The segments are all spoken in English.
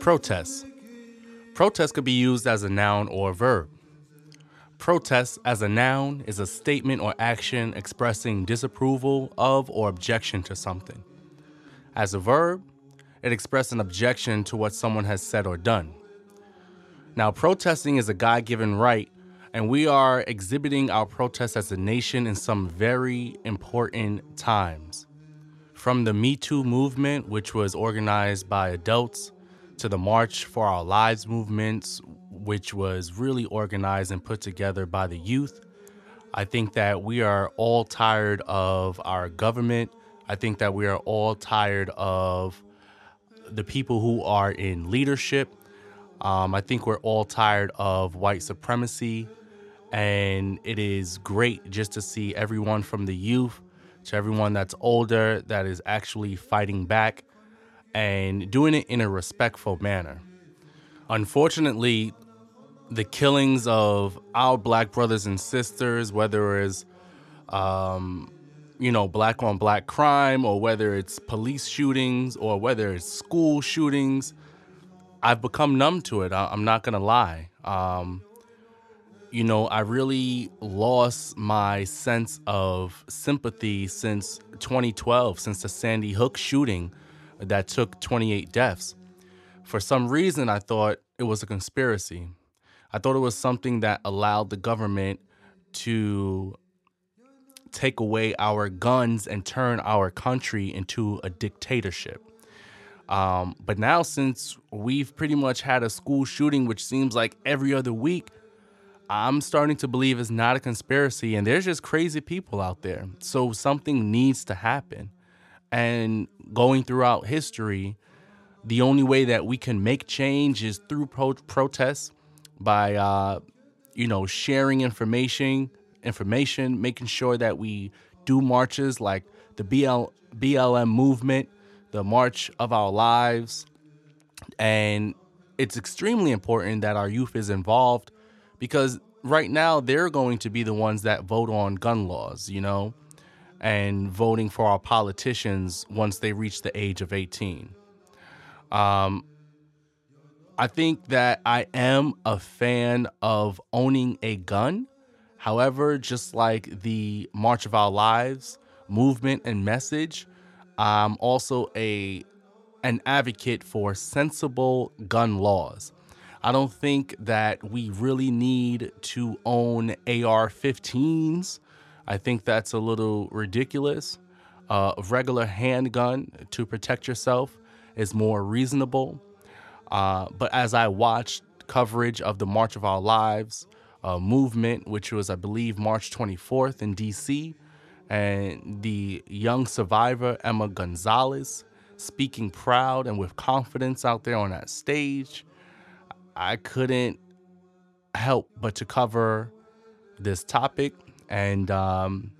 Protest. Protest could be used as a noun or a verb. Protest as a noun is a statement or action expressing disapproval of or objection to something. As a verb, it expresses an objection to what someone has said or done. Now, protesting is a God given right, and we are exhibiting our protest as a nation in some very important times. From the Me Too movement, which was organized by adults, to the March for Our Lives movements, which was really organized and put together by the youth. I think that we are all tired of our government. I think that we are all tired of the people who are in leadership. Um, I think we're all tired of white supremacy. And it is great just to see everyone from the youth to everyone that's older that is actually fighting back and doing it in a respectful manner. Unfortunately, the killings of our black brothers and sisters, whether it's um, you know black on black crime or whether it's police shootings or whether it's school shootings, I've become numb to it. I- am not gonna lie. Um, you know, I really lost my sense of sympathy since 2012, since the Sandy Hook shooting that took 28 deaths. For some reason, I thought it was a conspiracy. I thought it was something that allowed the government to take away our guns and turn our country into a dictatorship. Um, but now, since we've pretty much had a school shooting, which seems like every other week, I'm starting to believe it's not a conspiracy and there's just crazy people out there. So something needs to happen. And going throughout history, the only way that we can make change is through pro- protests by uh, you know sharing information information making sure that we do marches like the BL, BLM movement the march of our lives and it's extremely important that our youth is involved because right now they're going to be the ones that vote on gun laws you know and voting for our politicians once they reach the age of 18. Um, I think that I am a fan of owning a gun. However, just like the March of Our Lives movement and message, I'm also a an advocate for sensible gun laws. I don't think that we really need to own AR-15s I think that's a little ridiculous. Uh, a regular handgun to protect yourself is more reasonable. Uh, but as I watched coverage of the March of Our Lives uh, movement, which was, I believe, March 24th in DC, and the young survivor, Emma Gonzalez, speaking proud and with confidence out there on that stage, I couldn't help but to cover this topic and um,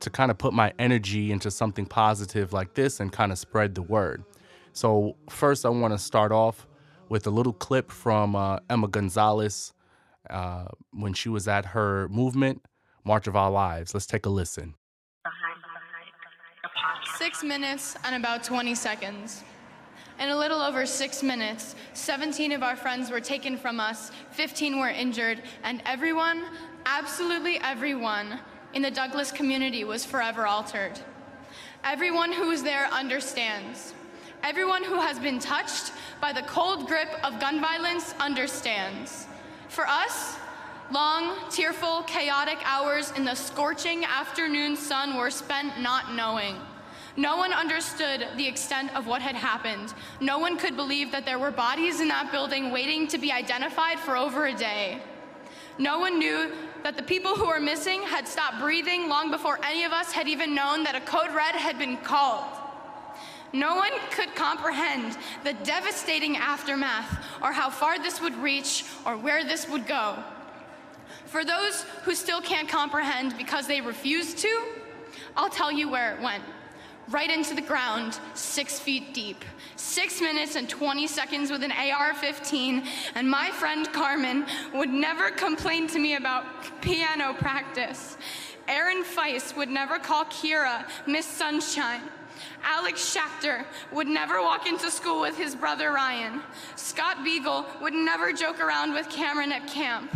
to kind of put my energy into something positive like this and kind of spread the word. So, first, I want to start off with a little clip from uh, Emma Gonzalez uh, when she was at her movement, March of Our Lives. Let's take a listen. Six minutes and about 20 seconds. In a little over six minutes, 17 of our friends were taken from us, 15 were injured, and everyone, absolutely everyone, in the Douglas community was forever altered. Everyone who was there understands. Everyone who has been touched by the cold grip of gun violence understands. For us, long, tearful, chaotic hours in the scorching afternoon sun were spent not knowing. No one understood the extent of what had happened. No one could believe that there were bodies in that building waiting to be identified for over a day. No one knew that the people who were missing had stopped breathing long before any of us had even known that a code red had been called. No one could comprehend the devastating aftermath or how far this would reach or where this would go. For those who still can't comprehend because they refuse to, I'll tell you where it went. Right into the ground, six feet deep. Six minutes and 20 seconds with an AR 15, and my friend Carmen would never complain to me about piano practice. Aaron Feis would never call Kyra Miss Sunshine. Alex Schachter would never walk into school with his brother Ryan. Scott Beigel would never joke around with Cameron at camp.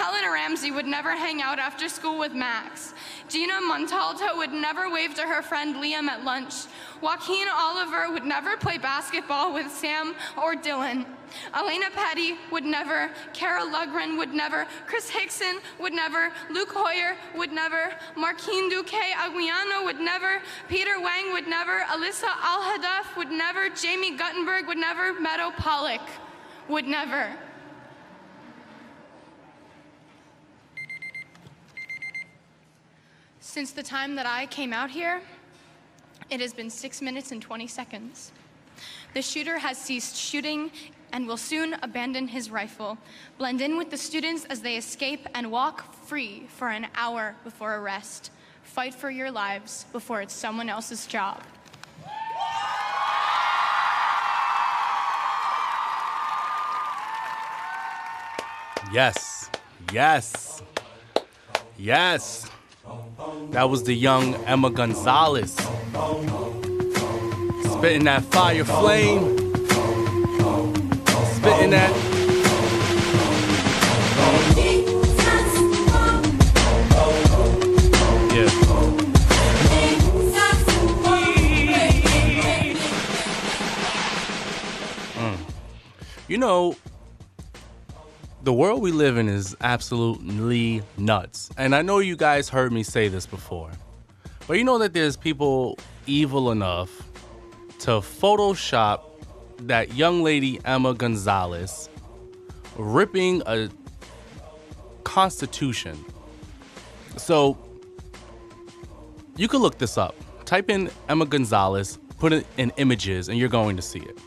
Helen Ramsay would never hang out after school with Max. Gina Montalto would never wave to her friend Liam at lunch. Joaquin Oliver would never play basketball with Sam or Dylan. Elena Petty would never, Cara Loughran would never, Chris Hixon would never, Luke Hoyer would never, Marquine Duque Anguiano would never, Peter Wang would never, Alyssa Alhadeff would never, Jaime Guttenberg would never, Meadow Pollack would never. Since the time that I came out here, it has been six minutes and 20 seconds. The shooter has ceased shooting and will soon abandon his rifle, blend in with the students as they escape, and walk free for an hour before arrest. Fight for your lives before it's someone else's job. Yes. Yes. Yes. That was the young Emma Gonzalez. Spitting that fire flame. Spitting that. Yeah. Mm. You know, the world we live in is absolutely nuts. And I know you guys heard me say this before. But you know that there's people evil enough to Photoshop that young lady Emma Gonzalez ripping a constitution. So you can look this up. Type in Emma Gonzalez, put it in images, and you're going to see it.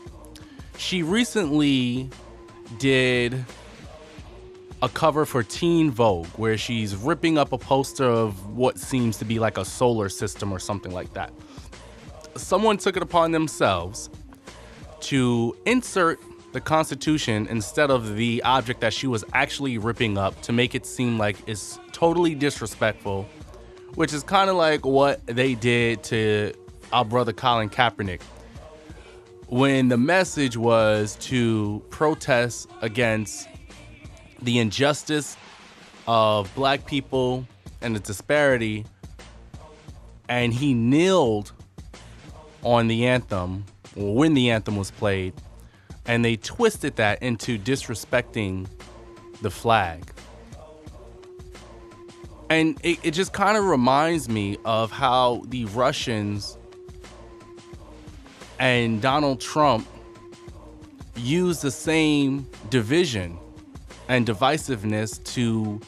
She recently did a cover for Teen Vogue where she's ripping up a poster of what seems to be like a solar system or something like that. Someone took it upon themselves to insert the Constitution instead of the object that she was actually ripping up to make it seem like it's totally disrespectful, which is kind of like what they did to our brother Colin Kaepernick when the message was to protest against the injustice of black people and the disparity and he kneeled on the anthem when the anthem was played and they twisted that into disrespecting the flag. And it, it just kind of reminds me of how the russians and donald trump use the same division and divisiveness to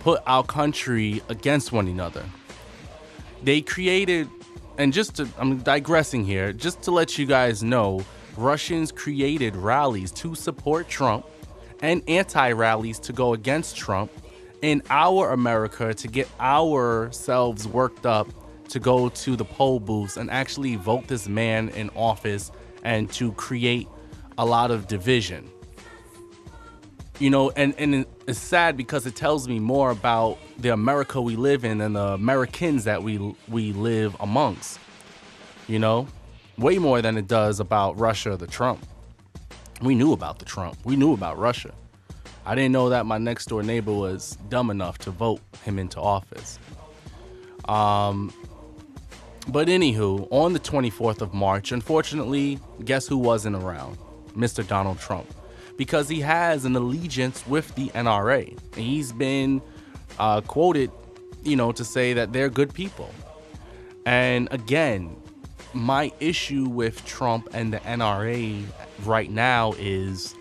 put our country against one another. They created, and just to, I'm digressing here, just to let you guys know, Russians created rallies to support Trump and anti rallies to go against Trump in our America to get ourselves worked up to go to the poll booths and actually vote this man in office and to create a lot of division you know and and it's sad because it tells me more about the america we live in and the americans that we we live amongst you know? Way more than it does about russia or the trump. We knew about the trump. We knew about russia. I didn't know that my next door neighbor was dumb enough to vote him into office. Um but anywho on the 24th of march unfortunately guess who wasn't around? Mr donald trump because he has an allegiance with the NRA. And he's been uh, quoted, you know, to say that they're good people. And again, my issue with Trump and the NRA right now is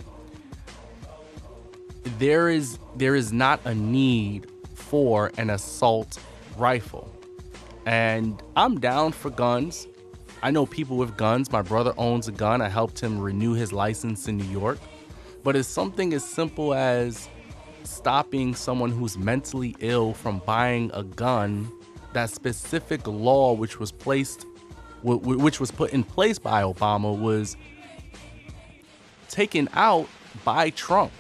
there is there is not a need for an assault rifle. And I'm down for guns. I know people with guns. My brother owns a gun. I helped him renew his license in New York but it's something as simple as stopping someone who's mentally ill from buying a gun, that specific law which was placed which was put in place by Obama was taken out by Trump.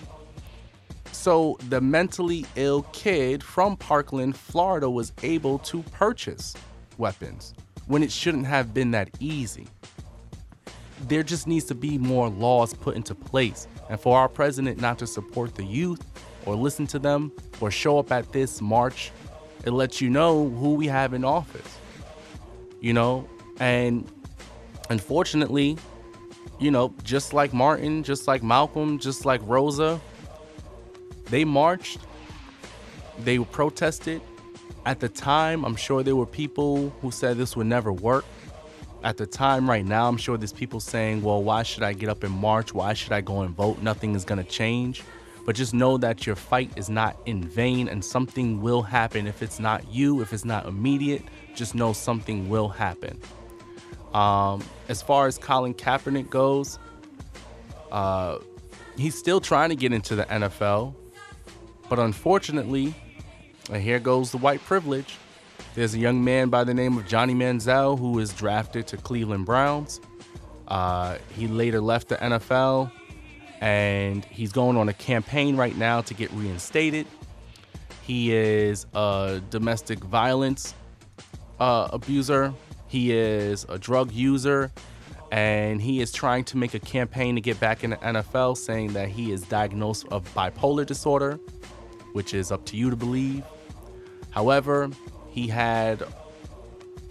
So the mentally ill kid from Parkland, Florida was able to purchase weapons when it shouldn't have been that easy. There just needs to be more laws put into place. And for our president not to support the youth or listen to them or show up at this march, it lets you know who we have in office. You know, and unfortunately, you know, just like Martin, just like Malcolm, just like Rosa, they marched, they protested. At the time, I'm sure there were people who said this would never work. At the time, right now, I'm sure there's people saying, well, why should I get up in march? Why should I go and vote? Nothing is going to change. But just know that your fight is not in vain and something will happen. If it's not you, if it's not immediate, just know something will happen. Um, as far as Colin Kaepernick goes, uh, he's still trying to get into the NFL, but unfortunately, and here goes the white privilege. There's a young man by the name of Johnny Manziel who was drafted to Cleveland Browns. Uh, he later left the NFL and he's going on a campaign right now to get reinstated. He is a domestic violence uh, abuser he is a drug user and he is trying to make a campaign to get back in the NFL saying that he is diagnosed of bipolar disorder, which is up to you to believe. However, he had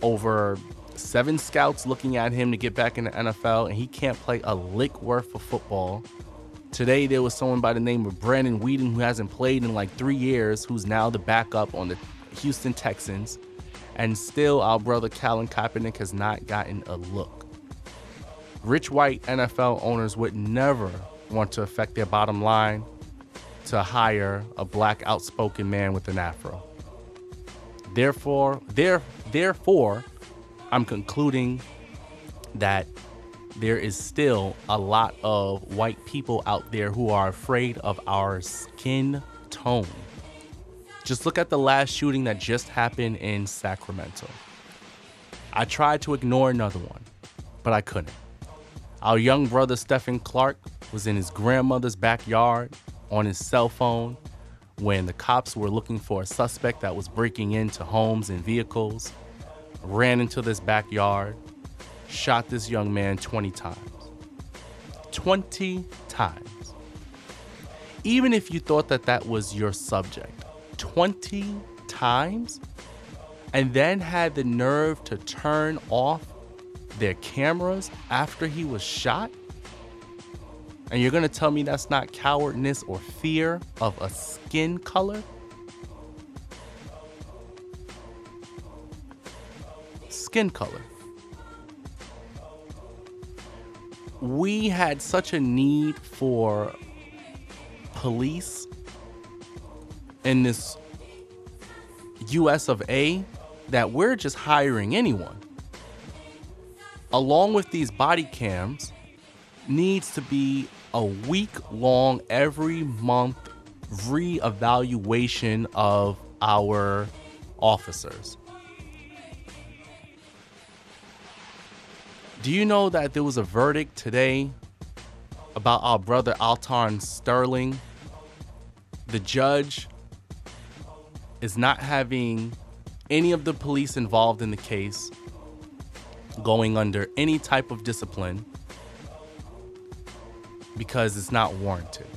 over seven scouts looking at him to get back in the NFL, and he can't play a lick worth of football. Today, there was someone by the name of Brandon Weeden who hasn't played in like three years, who's now the backup on the Houston Texans. And still, our brother Colin Kaepernick has not gotten a look. Rich white NFL owners would never want to affect their bottom line to hire a black outspoken man with an afro. Therefore, there, therefore, I'm concluding that there is still a lot of white people out there who are afraid of our skin tone. Just look at the last shooting that just happened in Sacramento. I tried to ignore another one, but I couldn't. Our young brother Stephen Clark was in his grandmother's backyard on his cell phone when the cops were looking for a suspect that was breaking into homes and vehicles, ran into this backyard, shot this young man 20 times. 20 times. Even if you thought that that was your subject, 20 times and then had the nerve to turn off their cameras after he was shot? And you're gonna tell me that's not cowardness or fear of a skin color? Skin color. We had such a need for police in this US of A that we're just hiring anyone. Along with these body cams, needs to be a week long, every month re-evaluation of our officers. Do you know that there was a verdict today about our brother Alton Sterling? The judge is not having any of the police involved in the case going under any type of discipline because it's not warranted.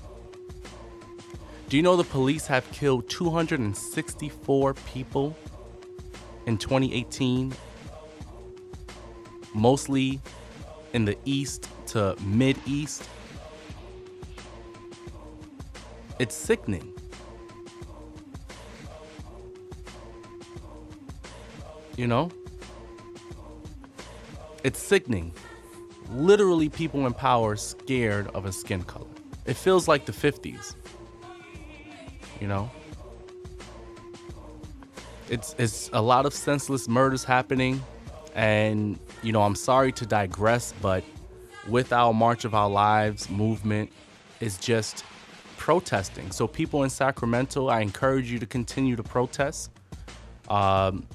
Do you know the police have killed 264 people in 2018? Mostly in the east to mid east. It's sickening. You know? It's sickening. Literally, people in power scared of a skin color. It feels like the 50s. You know? It's it's a lot of senseless murders happening and you know, I'm sorry to digress, but with our March of Our Lives movement is just protesting. So, people in Sacramento, I encourage you to continue to protest. Um,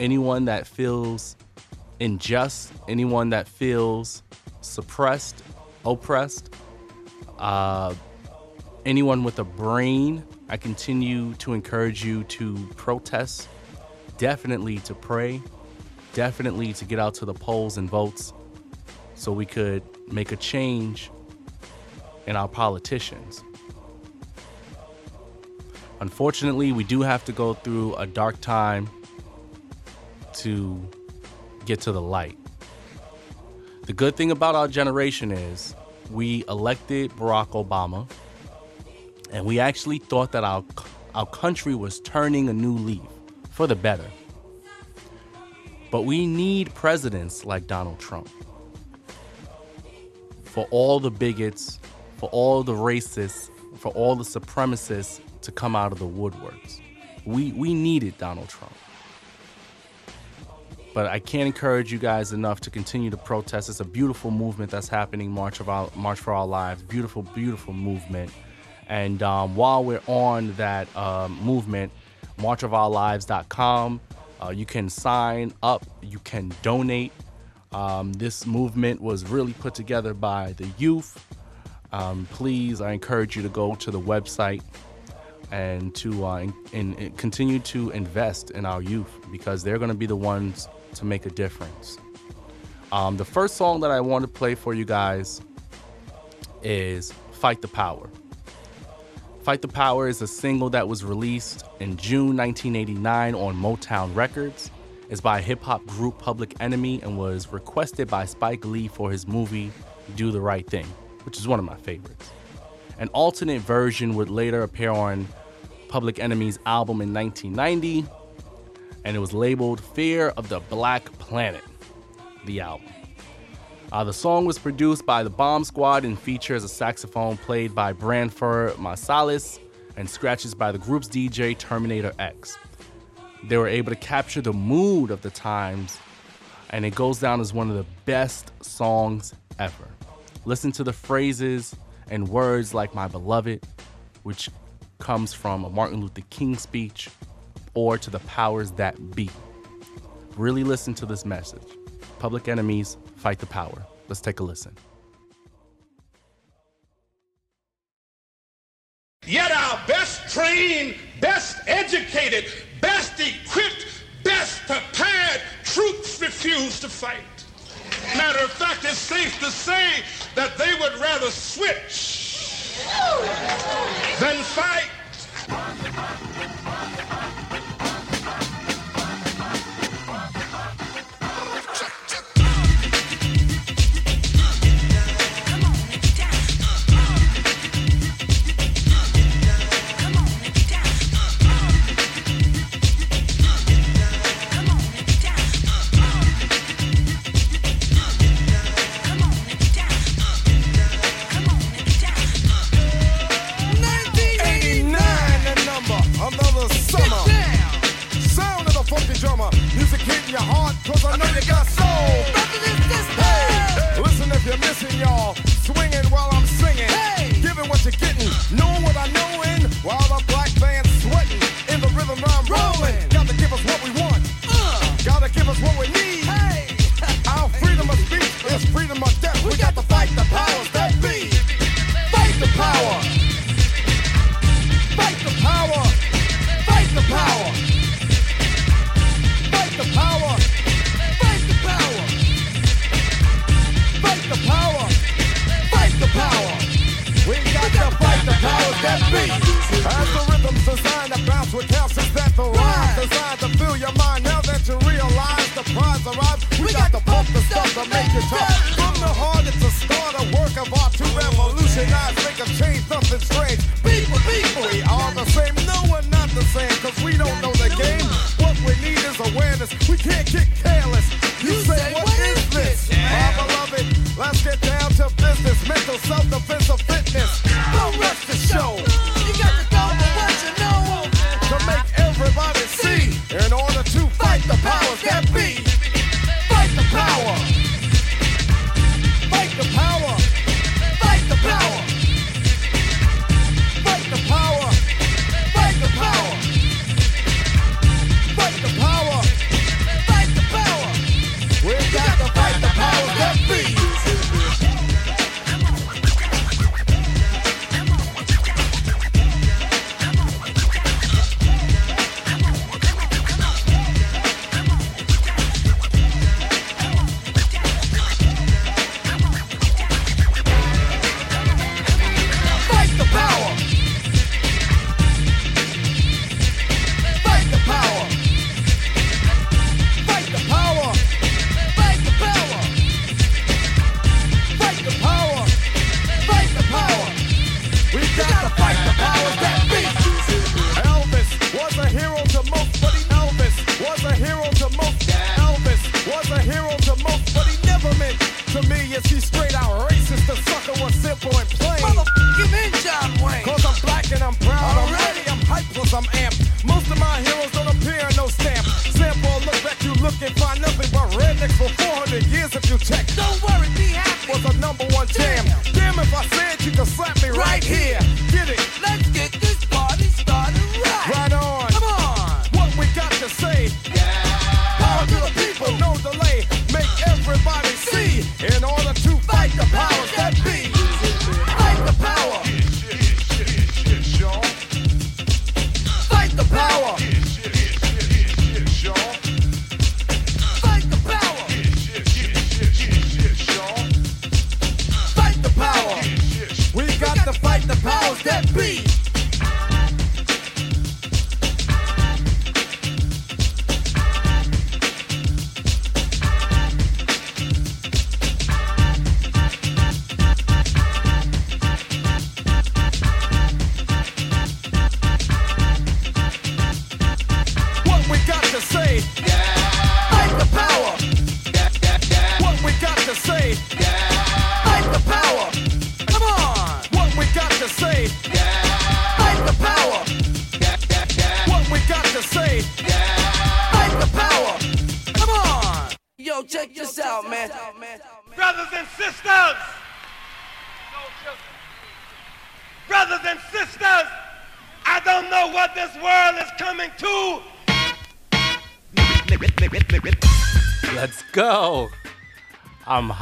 anyone that feels unjust, anyone that feels suppressed, oppressed, uh, anyone with a brain, I continue to encourage you to protest, definitely to pray, definitely to get out to the polls and votes so we could make a change in our politicians. Unfortunately, we do have to go through a dark time to get to the light. The good thing about our generation is we elected Barack Obama and we actually thought that our our country was turning a new leaf for the better. But we need presidents like Donald Trump. For all the bigots, for all the racists, for all the supremacists to come out of the woodworks. We we needed Donald Trump. But I can't encourage you guys enough to continue to protest. It's a beautiful movement that's happening, March of our March for Our Lives. Beautiful, beautiful movement. And um, while we're on that um, movement, marchofourlives.com, uh, you can sign up, you can donate. Um, this movement was really put together by the youth. Um, please, I encourage you to go to the website and to uh, in, in, continue to invest in our youth because they're going to be the ones to make a difference. Um, the first song that I want to play for you guys is Fight the Power. Fight the Power is a single that was released in June 1989 on Motown Records. It's by hip hop group Public Enemy and was requested by Spike Lee for his movie Do the Right Thing, which is one of my favorites. An alternate version would later appear on Public Enemy's album in 1990, and it was labeled Fear of the Black Planet, the album. Uh, the song was produced by the Bomb Squad and features a saxophone played by Branford Marsalis and scratches by the group's DJ Terminator X. They were able to capture the mood of the times, and it goes down as one of the best songs ever. Listen to the phrases and words like My Beloved, which comes from a Martin Luther King speech, or to the powers that be. Really listen to this message. Public Enemies fight the power. Let's take a listen. Yet our best trained, best educated, best equipped, best prepared troops refuse to fight. Matter of fact, it's safe to say that they would rather switch than fight.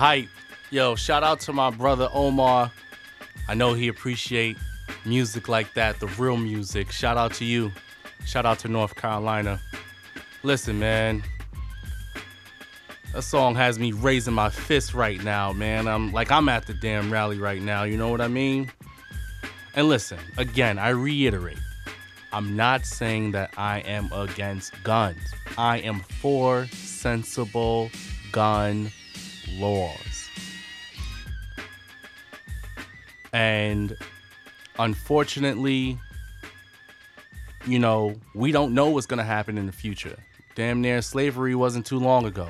I'm. Yo, shout out to my brother Omar. I know he appreciate music like that, the real music. Shout out to you. Shout out to North Carolina. Listen, man. That song has me raising my fist right now, man. I'm like I'm at the damn rally right now, you know what I mean? And listen, again, I reiterate. I'm not saying that I am against guns. I am for sensible gun laws. And unfortunately, you know, we don't know what's going to happen in the future. Damn near slavery wasn't too long ago.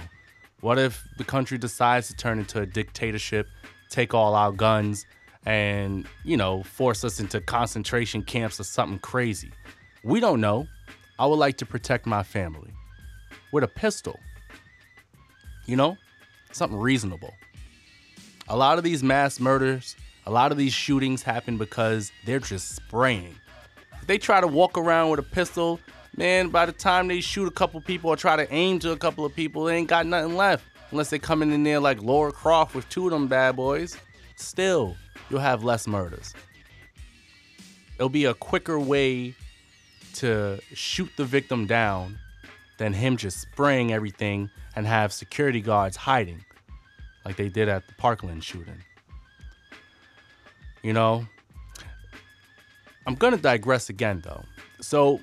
What if the country decides to turn into a dictatorship, take all our guns, and, you know, force us into concentration camps or something crazy? We don't know. I would like to protect my family with a pistol. You know, something reasonable. A lot of these mass murders, a lot of these shootings happen because they're just spraying. If they try to walk around with a pistol, man, by the time they shoot a couple people or try to aim to a couple of people, they ain't got nothing left. Unless they coming in there like Laura Croft with two of them bad boys. Still, you'll have less murders. It'll be a quicker way to shoot the victim down than him just spraying everything and have security guards hiding like they did at the Parkland shooting. You know, I'm gonna digress again though. So,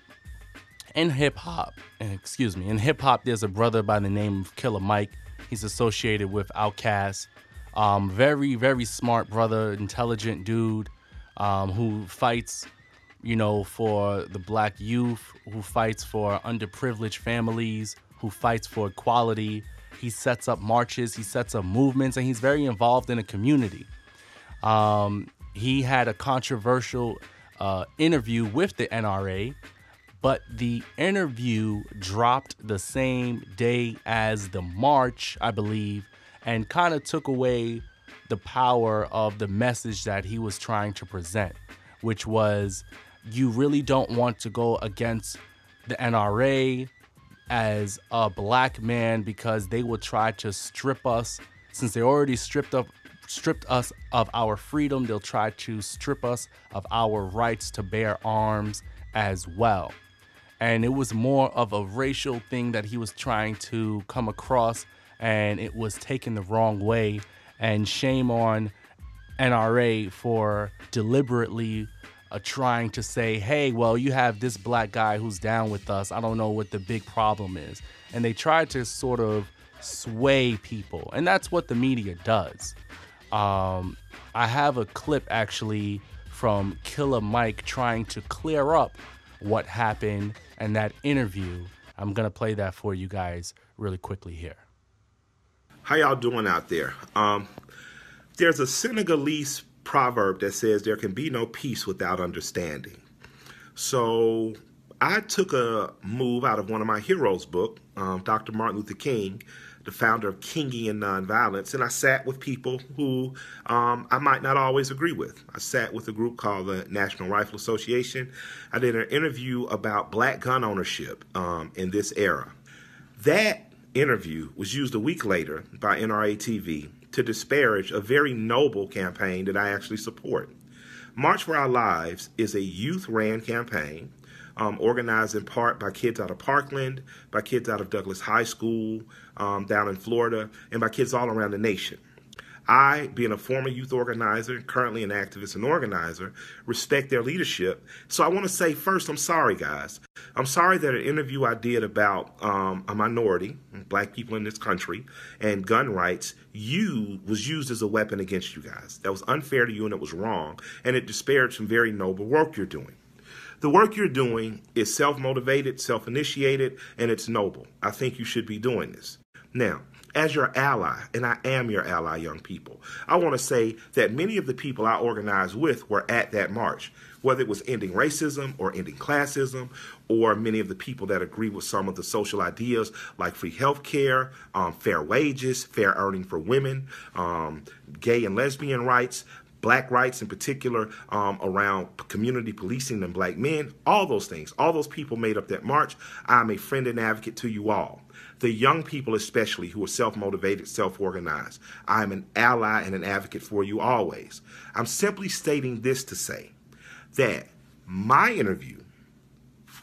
in hip hop, excuse me, in hip hop, there's a brother by the name of Killer Mike. He's associated with Outkast. Um, very, very smart brother, intelligent dude um, who fights, you know, for the black youth, who fights for underprivileged families, who fights for equality. He sets up marches, he sets up movements, and he's very involved in the community. Um, he had a controversial uh, interview with the NRA, but the interview dropped the same day as the march, I believe, and kind of took away the power of the message that he was trying to present, which was you really don't want to go against the NRA as a black man because they will try to strip us. Since they already stripped up stripped us of our freedom they'll try to strip us of our rights to bear arms as well. And it was more of a racial thing that he was trying to come across and it was taken the wrong way. And shame on NRA for deliberately trying to say, hey, well, you have this black guy who's down with us. I don't know what the big problem is. And they try to sort of sway people. And that's what the media does. Um, I have a clip actually from Killer Mike trying to clear up what happened in that interview. I'm going to play that for you guys really quickly here. How y'all doing out there? Um, there's a Senegalese proverb that says there can be no peace without understanding. So I took a move out of one of my heroes' book, um, Dr. Martin Luther King, the founder of Kingian Nonviolence, and I sat with people who um, I might not always agree with. I sat with a group called the National Rifle Association. I did an interview about black gun ownership um, in this era. That interview was used a week later by NRA TV to disparage a very noble campaign that I actually support. March for Our Lives is a youth ran campaign um, organized in part by kids out of Parkland, by kids out of Douglas High School um, down in Florida, and by kids all around the nation. I, being a former youth organizer, currently an activist and organizer, respect their leadership. So I want to say first, I'm sorry, guys. I'm sorry that an interview I did about um, a minority, black people in this country, and gun rights, you was used as a weapon against you guys. That was unfair to you and it was wrong, and it disparaged some very noble work you're doing. The work you're doing is self motivated, self initiated, and it's noble. I think you should be doing this. Now, as your ally, and I am your ally, young people, I want to say that many of the people I organized with were at that march, whether it was ending racism or ending classism, or many of the people that agree with some of the social ideas like free health care, um, fair wages, fair earning for women, um, gay and lesbian rights black rights in particular um, around community policing and black men, all those things, all those people made up that march. I'm a friend and advocate to you all. The young people, especially who are self motivated, self organized, I'm an ally and an advocate for you always. I'm simply stating this to say that my interview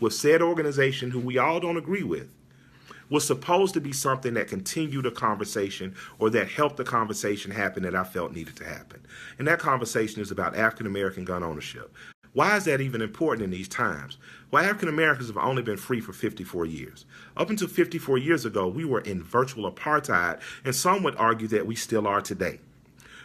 with said organization, who we all don't agree with, was supposed to be something that continued a conversation or that helped the conversation happen that I felt needed to happen. And that conversation is about African American gun ownership. Why is that even important in these times? Well, African Americans have only been free for 54 years. Up until 54 years ago, we were in virtual apartheid, and some would argue that we still are today.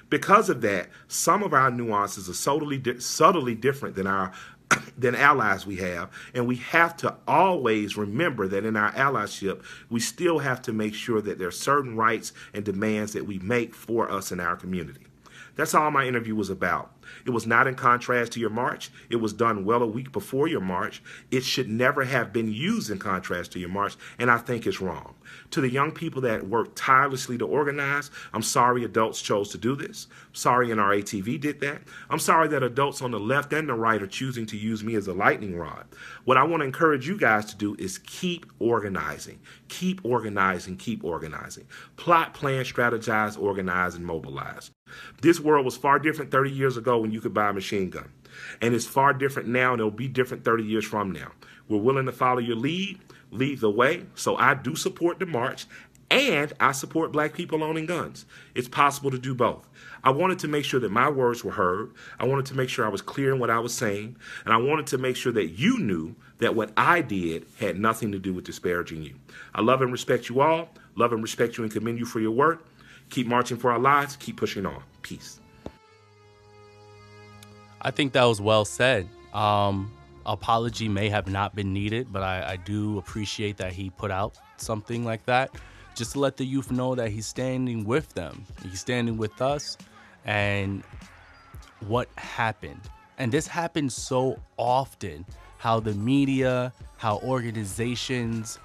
Because of that, some of our nuances are subtly, subtly different than our than allies we have. And we have to always remember that in our allyship, we still have to make sure that there are certain rights and demands that we make for us in our community. That's all my interview was about. It was not in contrast to your march. It was done well a week before your march. It should never have been used in contrast to your march, and I think it's wrong. To the young people that worked tirelessly to organize, I'm sorry adults chose to do this. Sorry NRA-TV did that. I'm sorry that adults on the left and the right are choosing to use me as a lightning rod. What I want to encourage you guys to do is keep organizing. Keep organizing, keep organizing. Plot, plan, strategize, organize, and mobilize. This world was far different 30 years ago when you could buy a machine gun. And it's far different now, and it'll be different 30 years from now. We're willing to follow your lead, lead the way. So I do support the march, and I support black people owning guns. It's possible to do both. I wanted to make sure that my words were heard. I wanted to make sure I was clear in what I was saying. And I wanted to make sure that you knew that what I did had nothing to do with disparaging you. I love and respect you all. Love and respect you and commend you for your work. Keep marching for our lives. Keep pushing on. Peace. I think that was well said. Um, apology may have not been needed, but I, I do appreciate that he put out something like that just to let the youth know that he's standing with them. He's standing with us and what happened. And this happens so often how the media, how organizations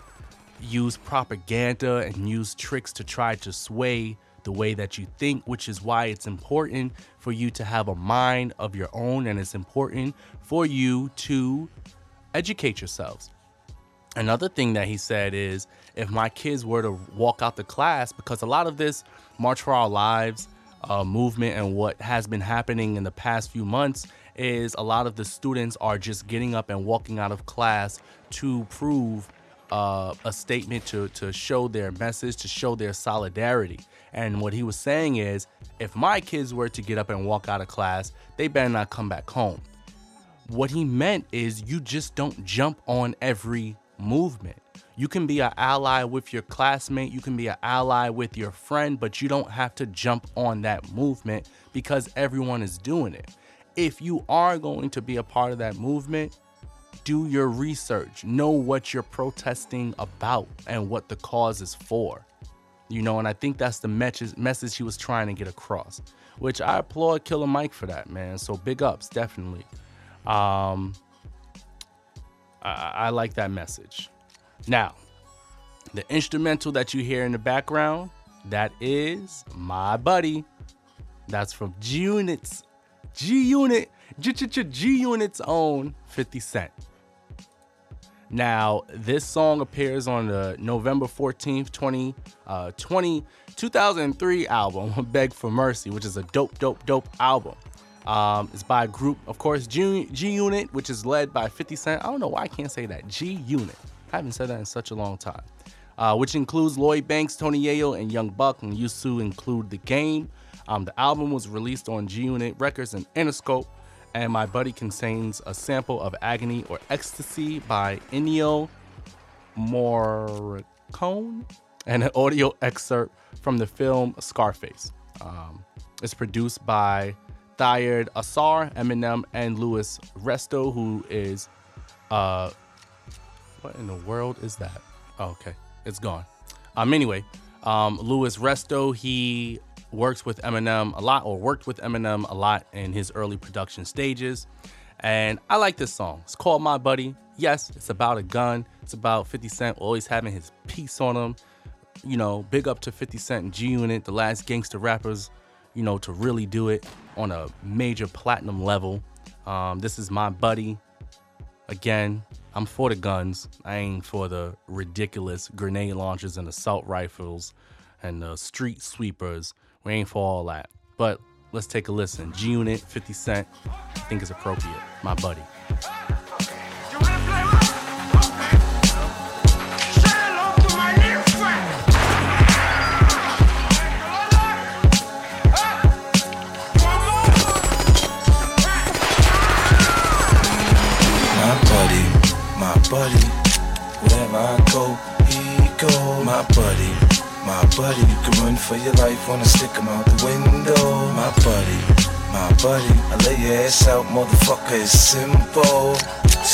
use propaganda and use tricks to try to sway the way that you think, which is why it's important for you to have a mind of your own and it's important for you to educate yourselves. Another thing that he said is if my kids were to walk out the class, because a lot of this March for Our Lives uh, movement and what has been happening in the past few months is a lot of the students are just getting up and walking out of class to prove uh, a statement to, to show their message, to show their solidarity. And what he was saying is, if my kids were to get up and walk out of class, they better not come back home. What he meant is, you just don't jump on every movement. You can be an ally with your classmate, you can be an ally with your friend, but you don't have to jump on that movement because everyone is doing it. If you are going to be a part of that movement, do your research, know what you're protesting about and what the cause is for. You know, and I think that's the message he was trying to get across. Which I applaud Killer Mike for that, man. So big ups, definitely. Um, I, I like that message. Now, the instrumental that you hear in the background, that is my buddy. That's from G Unit's G Unit G Unit's own 50 Cent. Now, this song appears on the November 14th, 20, uh, 20, 2003 album, Beg for Mercy, which is a dope, dope, dope album. Um, it's by a group, of course, G, G Unit, which is led by 50 Cent. I don't know why I can't say that. G Unit. I haven't said that in such a long time. Uh, which includes Lloyd Banks, Tony Yayo, and Young Buck, and used to include The Game. Um, the album was released on G Unit Records and Interscope and My Buddy contains a sample of Agony or Ecstasy by Ennio Morricone and an audio excerpt from the film Scarface. Um, it's produced by Thired Assar, Eminem, and Luis Resto, who is, uh, what in the world is that? Oh, okay, it's gone. Um, anyway, um, Luis Resto, he works with Eminem a lot, or worked with Eminem a lot in his early production stages. And I like this song. It's called My Buddy. Yes, it's about a gun. It's about 50 Cent always having his piece on him. You know, big up to 50 Cent and G Unit, the last gangster rappers, you know, to really do it on a major platinum level. Um, this is My Buddy. Again, I'm for the guns. I ain't for the ridiculous grenade launchers and assault rifles and the street sweepers we ain't for all that. But let's take a listen. G Unit, 50 Cent, I think is appropriate. My buddy. Your life, wanna stick him out the window. My buddy, my buddy, I lay your ass out, motherfucker, it's simple.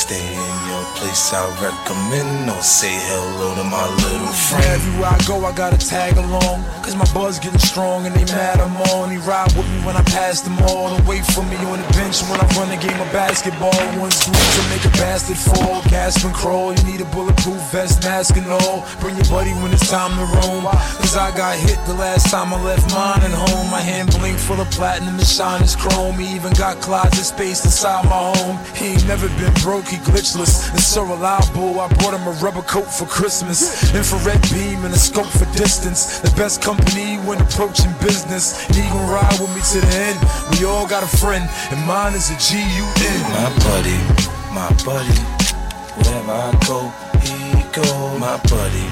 Stay in your place, I recommend. Or say hello to my little friend. Wherever I go, I gotta tag along. Cause my buzz getting strong and they mad I'm on. He ride with me when I pass them all. And wait for me on the bench when I run a game of basketball. One scoop to make a bastard fall. Gasp and crawl. You need a bulletproof vest, mask and all. Bring your buddy when it's time to roam. Cause I got hit the last time I left mine at home. My hand blink full of platinum and shine is chrome. He even got closet space inside my home. He ain't never been broke, glitchless and so reliable. I brought him a rubber coat for Christmas. Infrared beam and a scope for distance. The best company when approaching business. And he gon' ride with me to the end. We all got a friend, and mine is a G-U-N. My buddy, my buddy, wherever I go, he go. My buddy,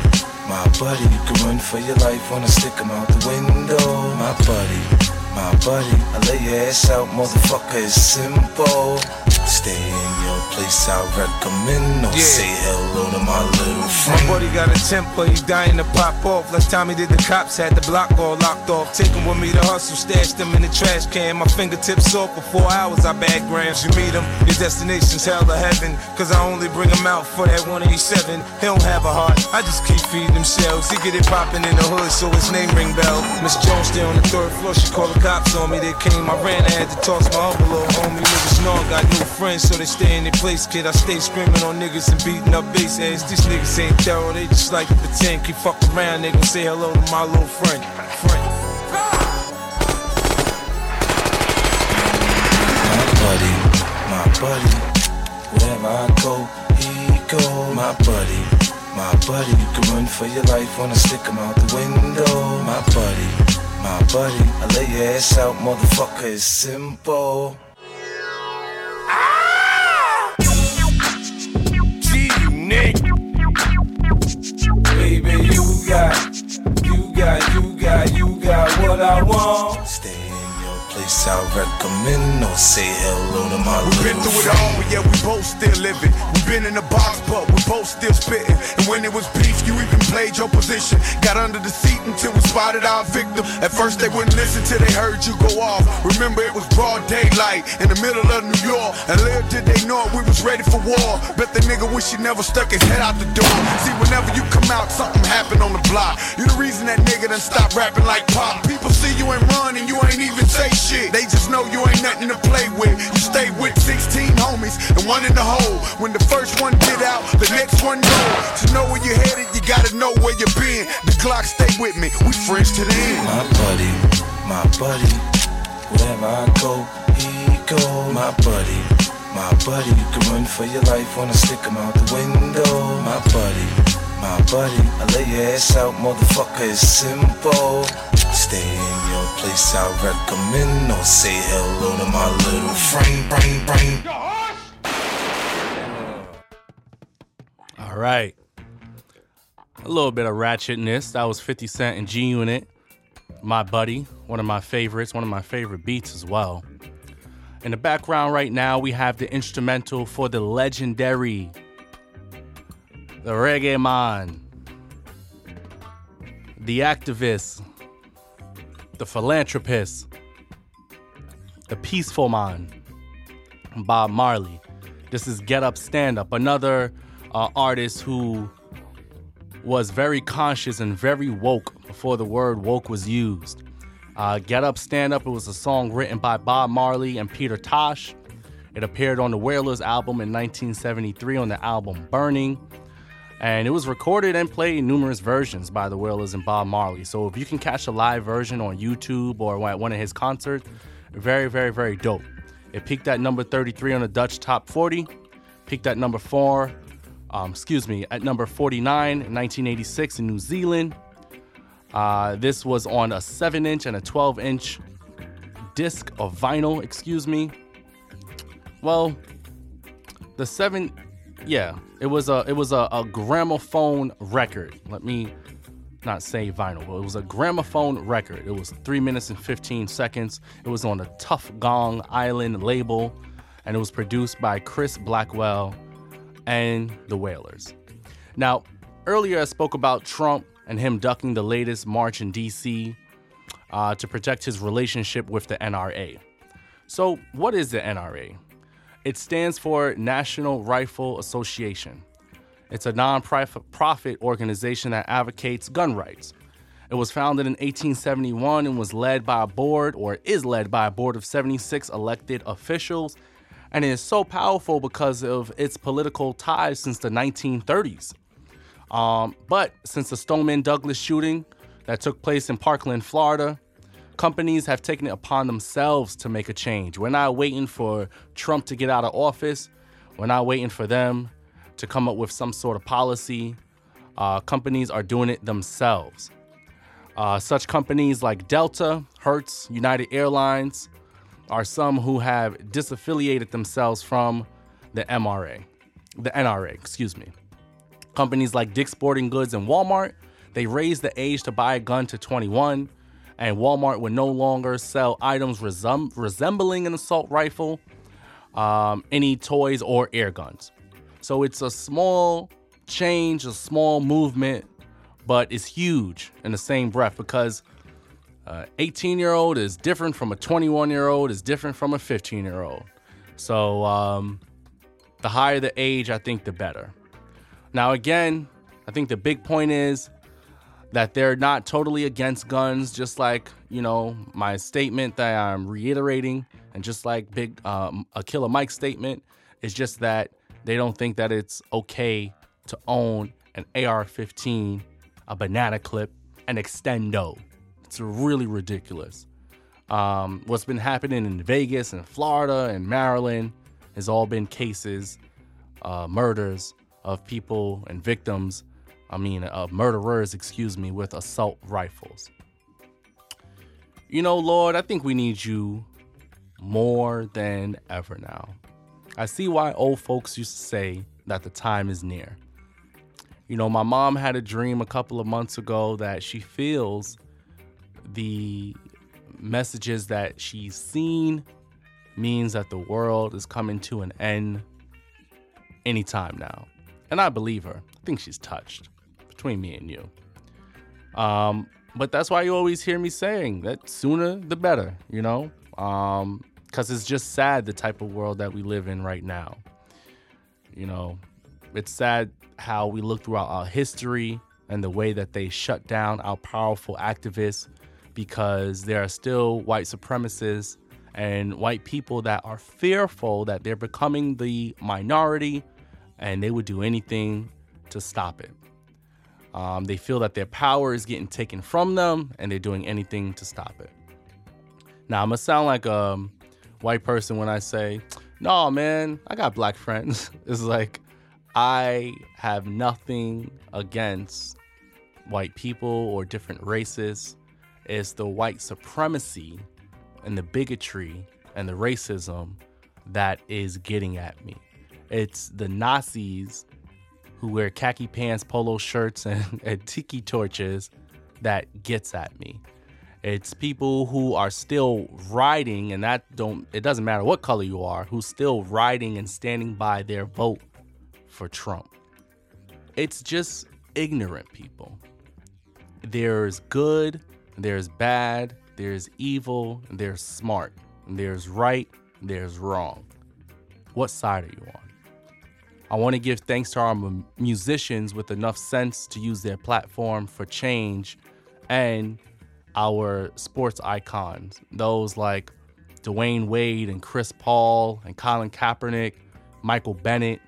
my buddy, you can run for your life, when I stick him out the window. My buddy, my buddy, I lay your ass out, motherfucker, it's simple. Stay in your place, I recommend. Or Yeah. say hello to my little friend. My buddy got a temper, he dying to pop off. Last time he did the cops, had the block all locked off. Take him with me to hustle, stashed him in the trash can. My fingertips off for four hours, I bag grams. You meet him, your destination's hell or heaven. Cause I only bring him out for that 187. He don't have a heart, I just keep feeding him shells. He get it poppin' in the hood, so his name ring bell. Miss Jones stay on the third floor, she called the cops on me. They came, I ran, I had to toss my little homie. Niggas know I got new friends, so they stay in their place, kid. I stay screaming on niggas and beating up bass heads. These niggas ain't thorough, they just like to pretend. Keep fuck around, they gon' say hello to my little friend. friend. My buddy, my buddy, wherever I go, he go. My buddy, my buddy, you can run for your life, wanna stick him out the window. My buddy, my buddy, I lay your ass out, motherfucker, it's simple. Got, you got, you got, you got what I want. Place, I recommend. Or say hello to my We've been through it all, but yeah, we both still living. We've been in the box, but we both still spitting. And when it was beef, you even played your position. Got under the seat until we spotted our victim. At first, they wouldn't listen till they heard you go off. Remember, it was broad daylight in the middle of New York. And little did they know it, we was ready for war. Bet the nigga wish he never stuck his head out the door. See, whenever you come out, something popping on the block. You the reason that nigga done stop rapping like pop. People see you run and you ain't even say shit. They just know you ain't nothing to play with. You stay with 16 homies and one in the hole. When the first one get out, the next one go. To know where you're headed, you gotta know where you been. The clock stay with me. We friends to the end. My buddy, my buddy, wherever I go, he go. My buddy, my buddy, you can run for your life, wanna stick him out the window. My buddy, my buddy, I lay your ass out, motherfucker, it's simple. Stay in your place, I recommend, or say hello to my little friend, brain, brain. All right. A little bit of ratchetness. That was 50 Cent and G Unit. My buddy, one of my favorites, one of my favorite beats as well. In the background right now, we have the instrumental for the legendary, the reggae man, the activist, the philanthropist, the peaceful man, Bob Marley. This is Get Up Stand Up, another uh, artist who was very conscious and very woke before the word woke was used. Uh, Get Up Stand Up, it was a song written by Bob Marley and Peter Tosh. It appeared on the Wailers album in 1973 on the album Burning. And it was recorded and played in numerous versions by the Wailers and Bob Marley. So if you can catch a live version on YouTube or at one of his concerts, very, very, very dope. It peaked at number 33 on the Dutch Top 40, peaked at number 4, um, excuse me, at number 49 in 1986 in New Zealand. Uh, this was on a 7 inch and a 12 inch disc of vinyl, excuse me. Well, the 7 yeah, it was a it was a, a gramophone record. Let me not say vinyl, but it was a gramophone record. It was three minutes and 15 seconds. It was on the Tuff Gong Island label, and it was produced by Chris Blackwell and the Wailers. Now, earlier I spoke about Trump and him ducking the latest march in DC uh, to protect his relationship with the NRA. So, what is the NRA? It stands for National Rifle Association. It's a non-profit organization that advocates gun rights. It was founded in 1871 and was led by a board, or is led by a board of 76 elected officials, and it is so powerful because of its political ties since the 1930s. Um, but since the Stoneman Douglas shooting that took place in Parkland, Florida, companies have taken it upon themselves to make a change. We're not waiting for Trump to get out of office. We're not waiting for them to come up with some sort of policy. Uh, companies are doing it themselves. Uh, such companies like Delta, Hertz, United Airlines are some who have disaffiliated themselves from the MRA, the NRA, excuse me. Companies like Dick's Sporting Goods and Walmart, they raised the age to buy a gun to 21 and Walmart would no longer sell items resem- resembling an assault rifle, um, any toys, or air guns. So it's a small change, a small movement, but it's huge in the same breath because an 18 year old is different from a 21 year old, is different from a 15 year old. So um, the higher the age, I think the better. Now, again, I think the big point is that they're not totally against guns, just like, you know, my statement that I'm reiterating, and just like Big um, a Killer Mike statement, is just that they don't think that it's okay to own an AR 15, a banana clip, an extendo. It's really ridiculous. Um, what's been happening in Vegas and Florida and Maryland has all been cases, uh, murders of people and victims I mean, uh, murderers, excuse me, with assault rifles. You know, Lord, I think we need you more than ever now. I see why old folks used to say that the time is near. You know, my mom had a dream a couple of months ago that she feels the messages that she's seen means that the world is coming to an end anytime now. And I believe her. I think she's touched between me and you. Um, but that's why you always hear me saying that sooner the better, you know? Um, because it's just sad the type of world that we live in right now. You know, it's sad how we look throughout our history and the way that they shut down our powerful activists because there are still white supremacists and white people that are fearful that they're becoming the minority and they would do anything to stop it. Um, they feel that their power is getting taken from them and they're doing anything to stop it. Now, I'm gonna sound like a white person when I say, no, man, I got black friends. it's like, I have nothing against white people or different races. It's the white supremacy and the bigotry and the racism that is getting at me. It's the Nazis who wear khaki pants, polo shirts, and, and tiki torches that gets at me. It's people who are still riding, and that don't it doesn't matter what color you are, who's still riding and standing by their vote for Trump. It's just ignorant people. There's good, there's bad, there's evil, there's smart, there's right, there's wrong. What side are you on? I want to give thanks to our musicians with enough sense to use their platform for change and our sports icons, those like Dwyane Wade and Chris Paul and Colin Kaepernick, Michael Bennett,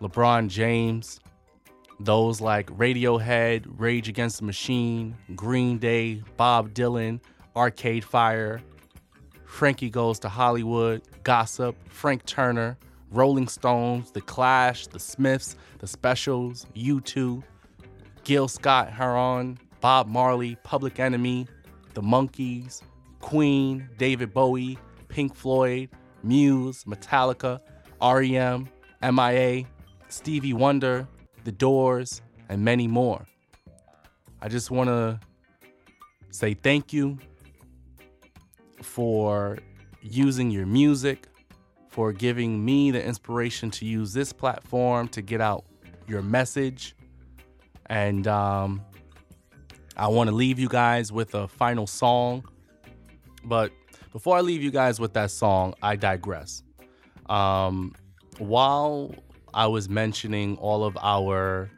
LeBron James, those like Radiohead, Rage Against the Machine, Green Day, Bob Dylan, Arcade Fire, Frankie Goes to Hollywood, Gossip, Frank Turner, Rolling Stones, The Clash, The Smiths, The Specials, U2, Gil Scott Heron, Bob Marley, Public Enemy, The Monkees, Queen, David Bowie, Pink Floyd, Muse, Metallica, REM, MIA, Stevie Wonder, The Doors, and many more. I just want to say thank you for using your music, for giving me the inspiration to use this platform to get out your message. And um, I want to leave you guys with a final song. But before I leave you guys with that song, I digress. Um, while I was mentioning all of our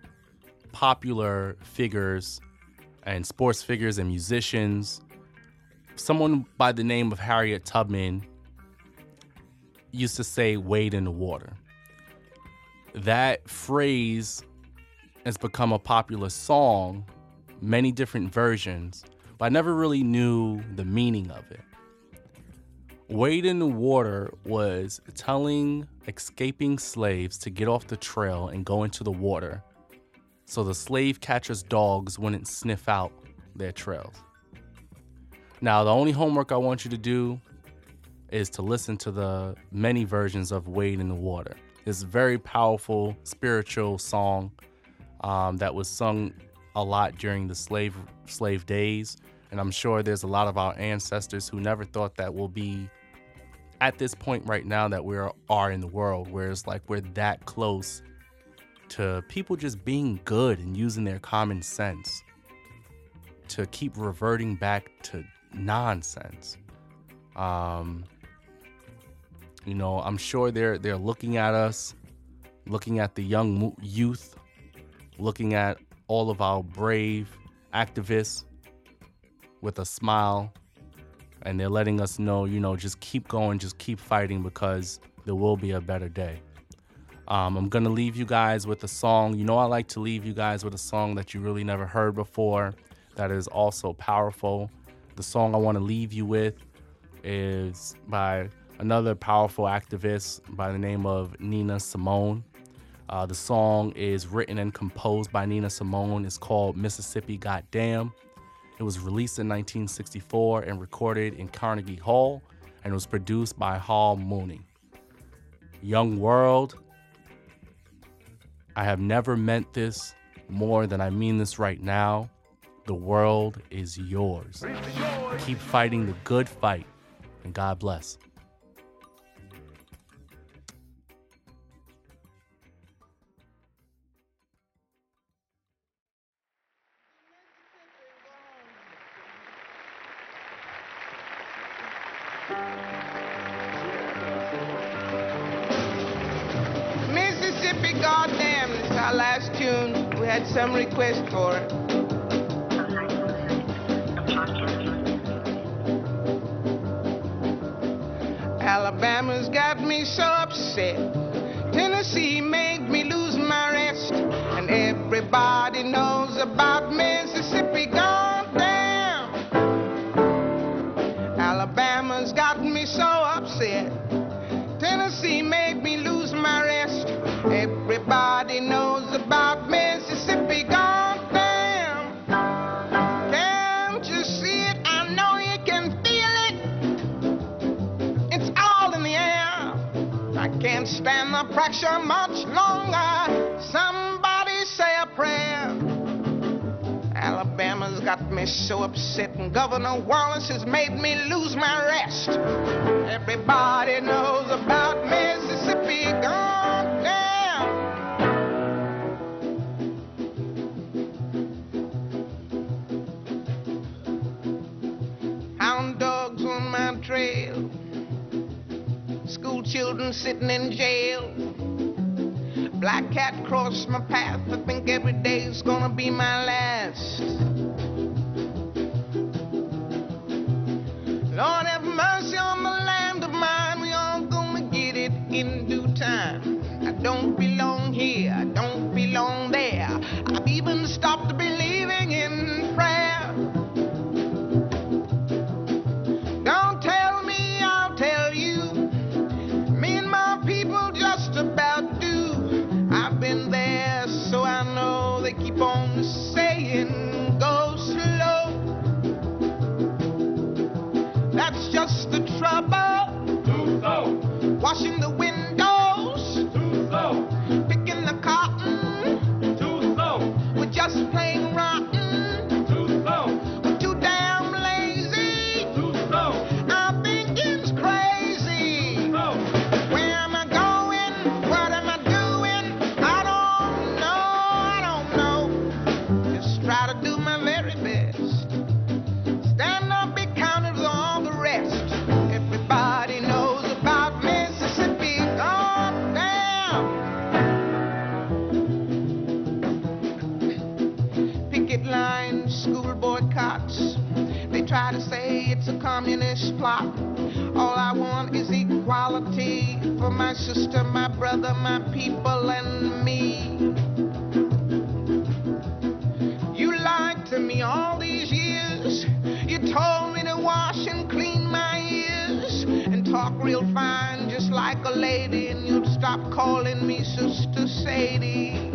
popular figures and sports figures and musicians, someone by the name of Harriet Tubman used to say, wade in the water. That phrase has become a popular song, many different versions, but I never really knew the meaning of it. Wade in the water was telling escaping slaves to get off the trail and go into the water so the slave catchers' dogs wouldn't sniff out their trails. Now, the only homework I want you to do is to listen to the many versions of Wade in the Water. It's a very powerful spiritual song um, that was sung a lot during the slave slave days, and I'm sure there's a lot of our ancestors who never thought that we'll be at this point right now that we are in the world, where it's like we're that close to people just being good and using their common sense to keep reverting back to nonsense. Um, you know, I'm sure they're they're looking at us, looking at the young youth, looking at all of our brave activists with a smile, and they're letting us know, you know, just keep going, just keep fighting because there will be a better day. Um, I'm gonna leave you guys with a song. You know, I like to leave you guys with a song that you really never heard before, that is also powerful. The song I want to leave you with is by another powerful activist by the name of Nina Simone. Uh, the song is written and composed by Nina Simone. It's called Mississippi Goddam. It was released in 1964 and recorded in Carnegie Hall and was produced by Hal Mooney. Young World, I have never meant this more than I mean this right now. The world is yours. Keep fighting the good fight, and God bless. children sitting in jail. Black cat crossed my path. I think every day's gonna be my last. boycotts. They try to say it's a communist plot. All I want is equality for my sister, my brother, my people, and me. You lied to me all these years. You told me to wash and clean my ears and talk real fine, just like a lady, and you'd stop calling me Sister Sadie.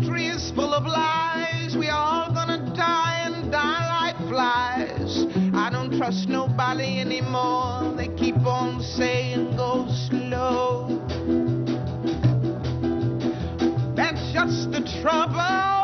country is full of lies. We all gonna die and die like flies. I don't trust nobody anymore. They keep on saying go slow. That's just the trouble.